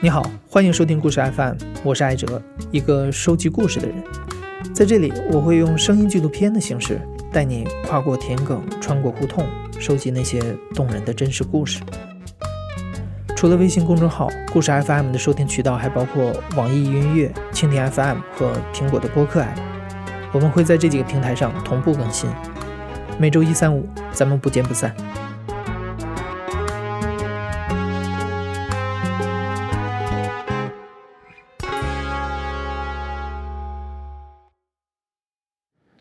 你好，欢迎收听故事 FM，我是艾哲，一个收集故事的人。在这里，我会用声音纪录片的形式，带你跨过田埂，穿过胡同，收集那些动人的真实故事。除了微信公众号“故事 FM” 的收听渠道，还包括网易云音乐、蜻蜓 FM 和苹果的播客 App。我们会在这几个平台上同步更新，每周一、三、五，咱们不见不散。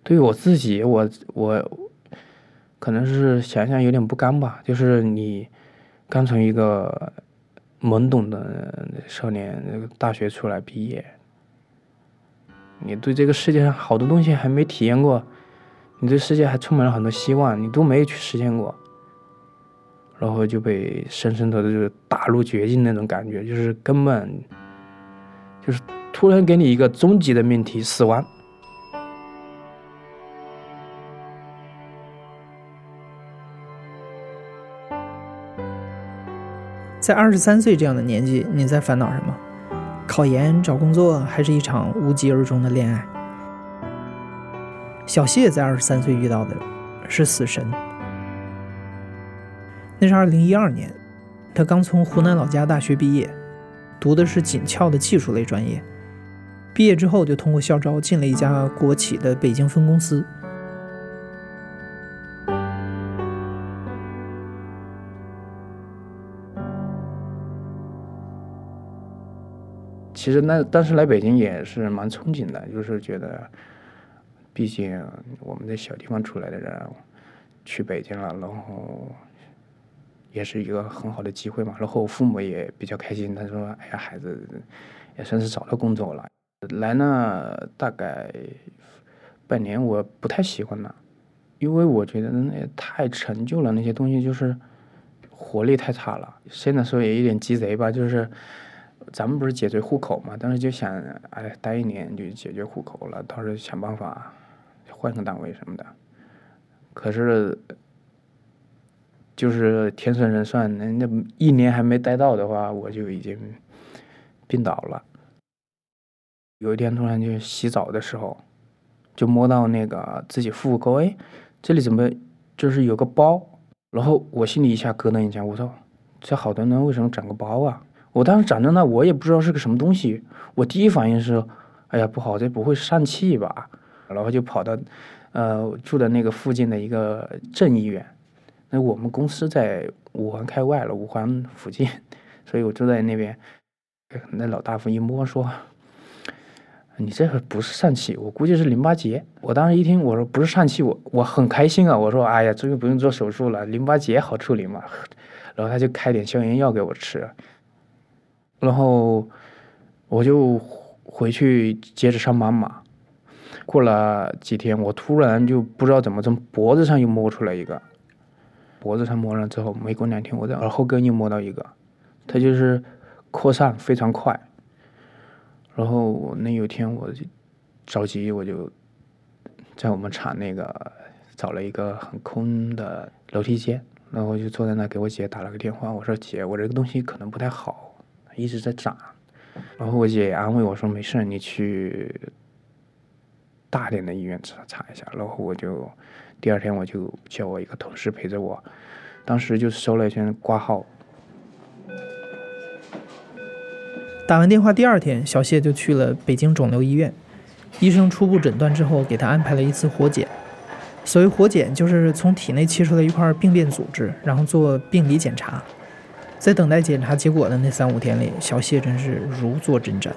对于我自己，我我可能是想想有点不甘吧。就是你刚从一个懵懂的少年，大学出来毕业，你对这个世界上好多东西还没体验过，你对世界还充满了很多希望，你都没有去实现过，然后就被深深的就是打入绝境那种感觉，就是根本就是突然给你一个终极的命题——死亡。在二十三岁这样的年纪，你在烦恼什么？考研、找工作，还是一场无疾而终的恋爱？小谢在二十三岁遇到的是死神。那是二零一二年，他刚从湖南老家大学毕业，读的是紧俏的技术类专业。毕业之后就通过校招进了一家国企的北京分公司。其实那当时来北京也是蛮憧憬的，就是觉得，毕竟我们这小地方出来的人，去北京了，然后也是一个很好的机会嘛。然后父母也比较开心，他说：“哎呀，孩子也算是找到工作了。”来呢大概半年，我不太喜欢了，因为我觉得那太陈旧了，那些东西就是活力太差了。现在说也有点鸡贼吧，就是。咱们不是解决户口嘛？当时就想，哎，待一年就解决户口了，到时候想办法换个单位什么的。可是，就是天算人算，那那一年还没待到的话，我就已经病倒了。有一天突然就洗澡的时候，就摸到那个自己腹沟，哎，这里怎么就是有个包？然后我心里一下咯噔一下，我说，这好端端为什么长个包啊？我当时长着那，我也不知道是个什么东西。我第一反应是，哎呀，不好，这不会疝气吧？然后就跑到，呃，住的那个附近的一个镇医院。那我们公司在五环开外了，五环附近，所以我住在那边。那老大夫一摸说：“你这个不是疝气，我估计是淋巴结。”我当时一听，我说不是疝气，我我很开心啊。我说：“哎呀，终于不用做手术了，淋巴结好处理嘛。”然后他就开点消炎药给我吃。然后我就回去接着上班嘛。过了几天，我突然就不知道怎么从脖子上又摸出来一个，脖子上摸了之后，没过两天，我在耳后根又摸到一个，它就是扩散非常快。然后我那有天我就着急，我就在我们厂那个找了一个很空的楼梯间，然后就坐在那给我姐打了个电话，我说姐，我这个东西可能不太好。一直在长，然后我姐安慰我说：“没事，你去大点的医院查查一下。”然后我就第二天我就叫我一个同事陪着我，当时就收了一圈挂号。打完电话第二天，小谢就去了北京肿瘤医院，医生初步诊断之后，给他安排了一次活检。所谓活检，就是从体内切出来一块病变组织，然后做病理检查。在等待检查结果的那三五天里，小谢真是如坐针毡。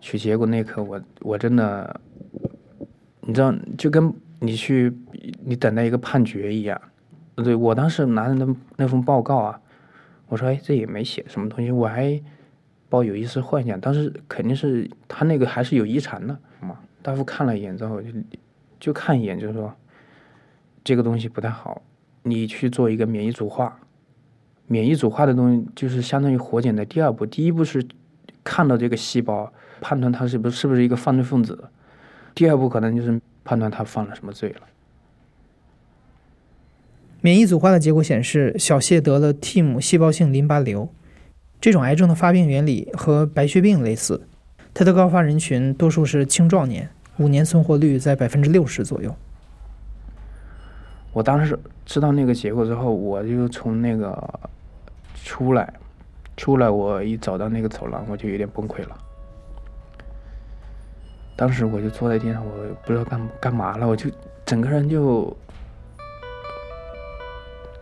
取结果那刻，我我真的，你知道，就跟你去你等待一个判决一样。对我当时拿着那那份报告啊，我说：“哎，这也没写什么东西。”我还抱有一丝幻想，当时肯定是他那个还是有遗传的嘛。大夫看了一眼之后，就就看一眼，就是说这个东西不太好。你去做一个免疫组化，免疫组化的东西就是相当于活检的第二步。第一步是看到这个细胞，判断它是不是是不是一个犯罪分子。第二步可能就是判断他犯了什么罪了。免疫组化的结果显示，小谢得了 T 母细胞性淋巴瘤，这种癌症的发病原理和白血病类似。它的高发人群多数是青壮年，五年存活率在百分之六十左右。我当时知道那个结果之后，我就从那个出来，出来我一走到那个走廊，我就有点崩溃了。当时我就坐在地上，我不知道干干嘛了，我就整个人就，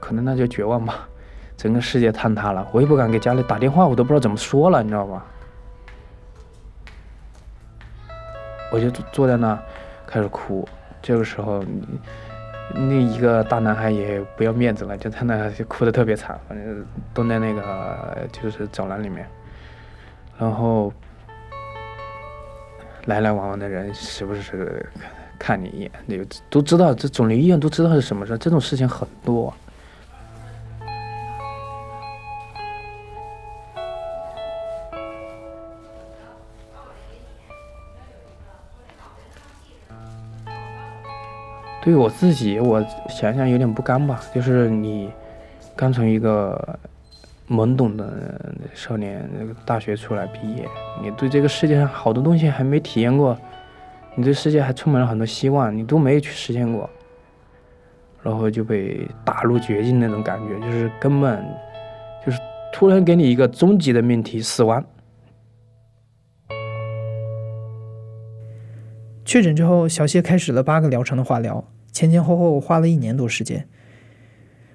可能那叫绝望吧，整个世界坍塌了，我也不敢给家里打电话，我都不知道怎么说了，你知道吧？我就坐在那开始哭，这个时候。那一个大男孩也不要面子了，就在那就哭的特别惨，反正蹲在那个就是走廊里面，然后来来往往的人时不时看你一眼，那个都知道这肿瘤医院都知道是什么事，这种事情很多。对我自己，我想想有点不甘吧。就是你刚从一个懵懂的少年，大学出来毕业，你对这个世界上好多东西还没体验过，你对世界还充满了很多希望，你都没有去实现过，然后就被打入绝境那种感觉，就是根本就是突然给你一个终极的命题——死亡。确诊之后，小谢开始了八个疗程的化疗。前前后后花了一年多时间。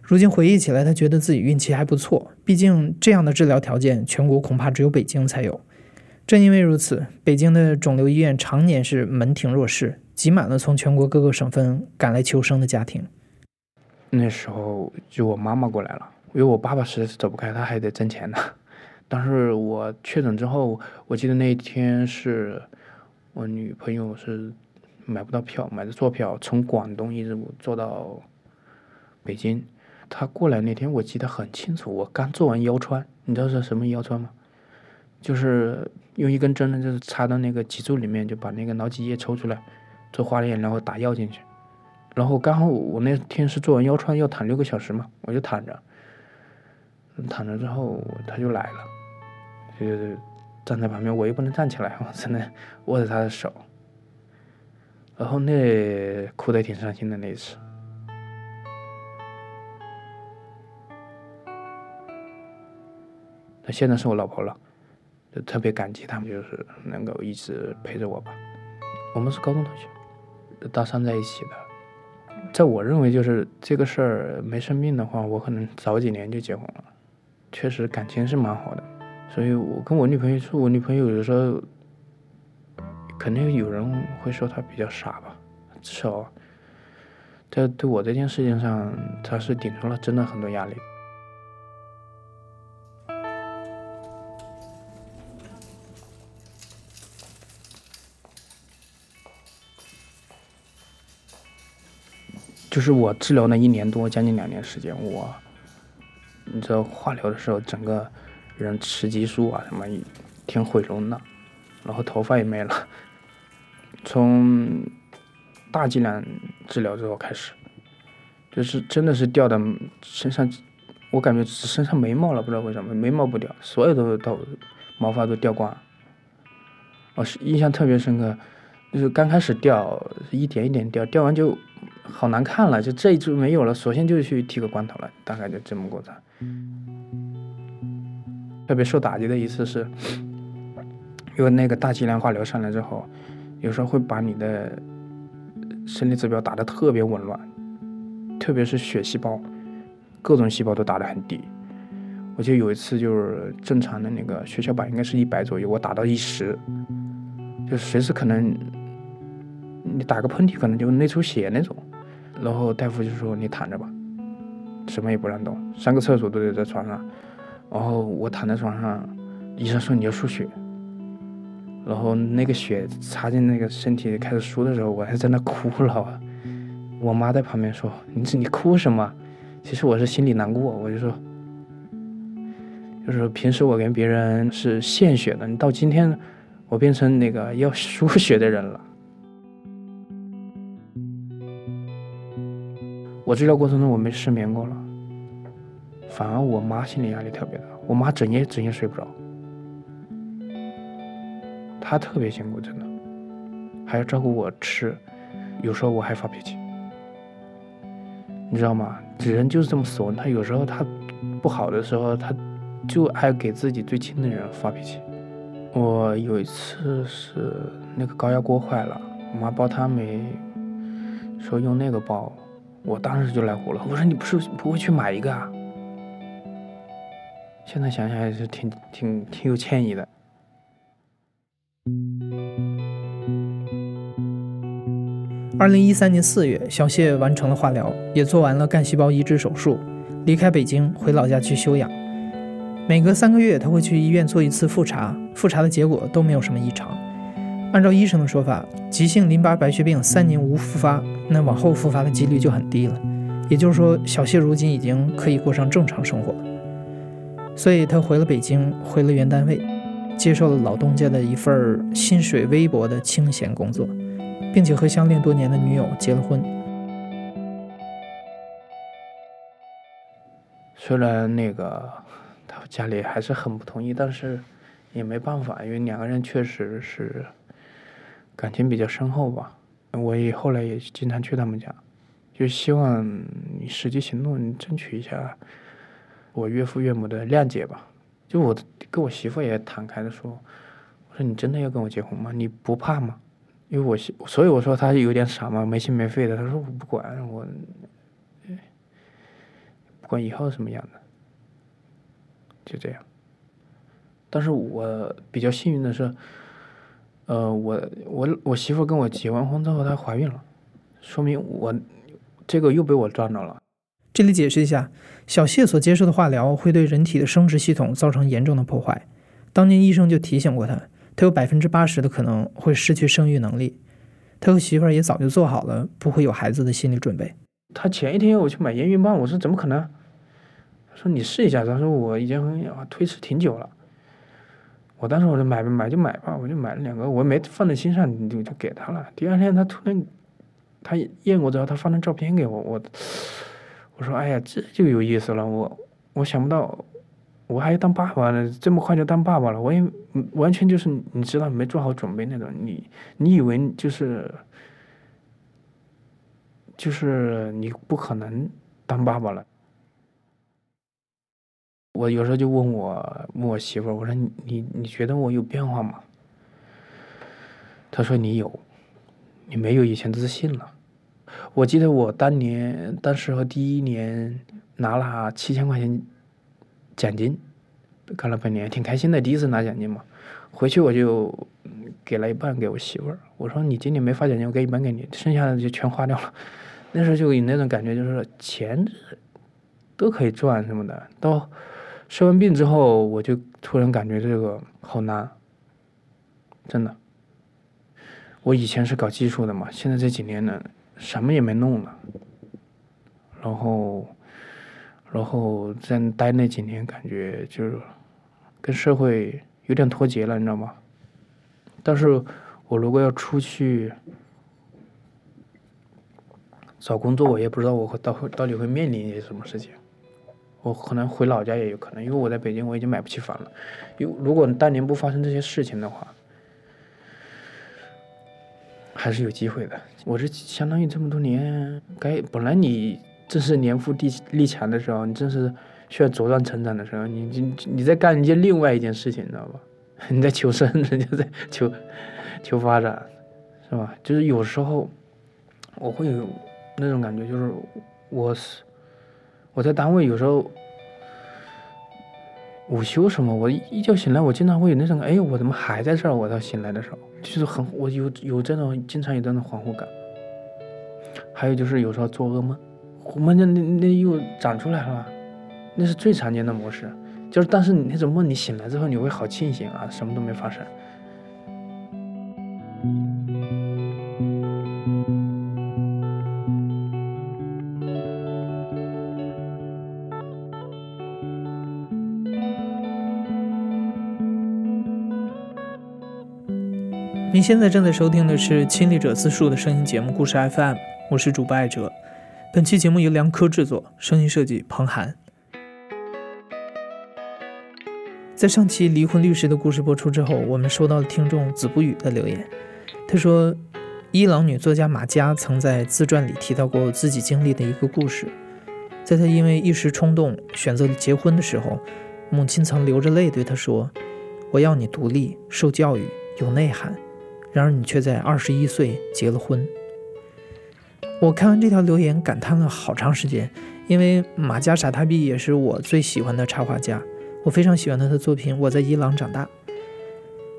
如今回忆起来，他觉得自己运气还不错，毕竟这样的治疗条件，全国恐怕只有北京才有。正因为如此，北京的肿瘤医院常年是门庭若市，挤满了从全国各个省份赶来求生的家庭。那时候就我妈妈过来了，因为我爸爸实在是走不开，他还得挣钱呢。但是我确诊之后，我记得那一天是我女朋友是。买不到票，买的坐票，从广东一直坐到北京。他过来那天，我记得很清楚。我刚做完腰穿，你知道是什么腰穿吗？就是用一根针呢，就是插到那个脊柱里面，就把那个脑脊液抽出来，做化验，然后打药进去。然后刚好我那天是做完腰穿，要躺六个小时嘛，我就躺着。躺着之后，他就来了，就站在旁边，我又不能站起来，我只能握着他的手。然后那哭的挺伤心的那一次，她现在是我老婆了，就特别感激他们，就是能够一直陪着我吧。我们是高中同学，大三在一起的。在我认为，就是这个事儿没生病的话，我可能早几年就结婚了。确实感情是蛮好的，所以我跟我女朋友说，我女朋友有时候。肯定有人会说他比较傻吧，至少在对我这件事情上，他是顶住了真的很多压力。就是我治疗那一年多，将近两年时间，我，你知道化疗的时候，整个人雌激素啊什么挺毁容的，然后头发也没了。从大剂量治疗之后开始，就是真的是掉的身上，我感觉只剩下眉毛了，不知道为什么眉毛不掉，所有的都毛发都掉光。我是印象特别深刻，就是刚开始掉一点一点掉，掉完就好难看了，就这一株没有了，索性就去剃个光头了，大概就这么过程。特别受打击的一次是，因为那个大剂量化疗上来之后。有时候会把你的生理指标打得特别紊乱，特别是血细胞，各种细胞都打得很低。我记得有一次就是正常的那个血小板应该是一百左右，我打到一十，就随时可能你打个喷嚏可能就内出血那种。然后大夫就说你躺着吧，什么也不让动，上个厕所都得在床上。然后我躺在床上，医生说你要输血。然后那个血插进那个身体开始输的时候，我还在那哭了。我妈在旁边说：“你你哭什么？”其实我是心里难过，我就说，就是平时我跟别人是献血的，你到今天我变成那个要输血的人了。我治疗过程中我没失眠过了，反而我妈心理压力特别大，我妈整夜整夜睡不着，她特别辛苦，真的，还要照顾我吃，有时候我还发脾气，你知道吗？人就是这么怂，他有时候他不好的时候，他就爱给自己最亲的人发脾气。我有一次是那个高压锅坏了，我妈煲汤没说用那个煲。我当时就来火了，我说你不是不会去买一个啊？现在想想还是挺挺挺有歉意的。二零一三年四月，小谢完成了化疗，也做完了干细胞移植手术，离开北京回老家去休养。每隔三个月，他会去医院做一次复查，复查的结果都没有什么异常。按照医生的说法，急性淋巴白血病三年无复发，那往后复发的几率就很低了。也就是说，小谢如今已经可以过上正常生活。所以他回了北京，回了原单位，接受了老东家的一份薪水微薄的清闲工作，并且和相恋多年的女友结了婚。虽然那个他家里还是很不同意，但是也没办法，因为两个人确实是。感情比较深厚吧，我也后来也经常去他们家，就希望你实际行动，争取一下我岳父岳母的谅解吧。就我跟我媳妇也坦开的说，我说你真的要跟我结婚吗？你不怕吗？因为我，所以我说他有点傻嘛，没心没肺的。他说我不管我，不管以后什么样的，就这样。但是我比较幸运的是。呃，我我我媳妇跟我结完婚之后，她怀孕了，说明我这个又被我赚着了。这里解释一下，小谢所接受的化疗会对人体的生殖系统造成严重的破坏。当年医生就提醒过他，他有百分之八十的可能会失去生育能力。他和媳妇儿也早就做好了不会有孩子的心理准备。他前一天我去买验孕棒，我说怎么可能？他说你试一下。他说我已经推迟挺久了。我当时我就买买就买吧，我就买了两个，我没放在心上，就就给他了。第二天他突然，他验过之后，他发张照片给我，我 我说哎呀，这就有意思了，我我想不到我还当爸爸呢，这么快就当爸爸了，我也完全就是你知道没做好准备那种，你你以为就是就是你不可能当爸爸了。我有时候就问我问我媳妇儿，我说你你你觉得我有变化吗？她说你有，你没有以前自信了。我记得我当年当时候第一年拿了七千块钱奖金，干了半年，挺开心的，第一次拿奖金嘛。回去我就给了一半给我媳妇儿，我说你今年没发奖金，我给一半给你，剩下的就全花掉了。那时候就有那种感觉，就是钱都可以赚什么的，到。生完病之后，我就突然感觉这个好难，真的。我以前是搞技术的嘛，现在这几年呢，什么也没弄了。然后，然后在待那几年，感觉就是跟社会有点脱节了，你知道吗？但是我如果要出去找工作，我也不知道我会到会到底会面临一些什么事情。我可能回老家也有可能，因为我在北京我已经买不起房了。因如果当年不发生这些事情的话，还是有机会的。我这相当于这么多年，该本来你正是年富力力强的时候，你正是需要茁壮成长的时候，你你你在干一件另外一件事情，你知道吧？你在求生，人家在求 求发展，是吧？就是有时候我会有那种感觉，就是我是。我在单位有时候午休什么，我一觉醒来，我经常会有那种，哎，我怎么还在这儿？我到醒来的时候，就是很，我有有这种经常有这种恍惚感。还有就是有时候做噩梦，我梦见那那又长出来了，那是最常见的模式。就是，但是你那种梦，你醒来之后，你会好庆幸啊，什么都没发生。您现在正在收听的是《亲历者自述》的声音节目《故事 FM》，我是主播艾哲。本期节目由梁科制作，声音设计彭涵。在上期离婚律师的故事播出之后，我们收到了听众子不语的留言。他说，伊朗女作家马佳曾在自传里提到过自己经历的一个故事，在她因为一时冲动选择结婚的时候，母亲曾流着泪对她说：“我要你独立、受教育、有内涵。”然而你却在二十一岁结了婚。我看完这条留言，感叹了好长时间，因为马加沙塔比也是我最喜欢的插画家，我非常喜欢他的作品。我在伊朗长大。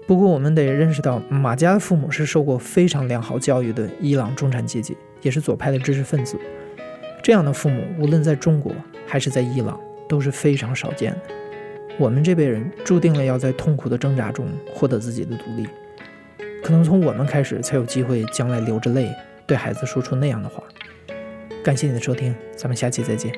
不过我们得认识到，马加的父母是受过非常良好教育的伊朗中产阶级，也是左派的知识分子。这样的父母，无论在中国还是在伊朗，都是非常少见的。我们这辈人注定了要在痛苦的挣扎中获得自己的独立。可能从我们开始，才有机会将来流着泪对孩子说出那样的话。感谢你的收听，咱们下期再见。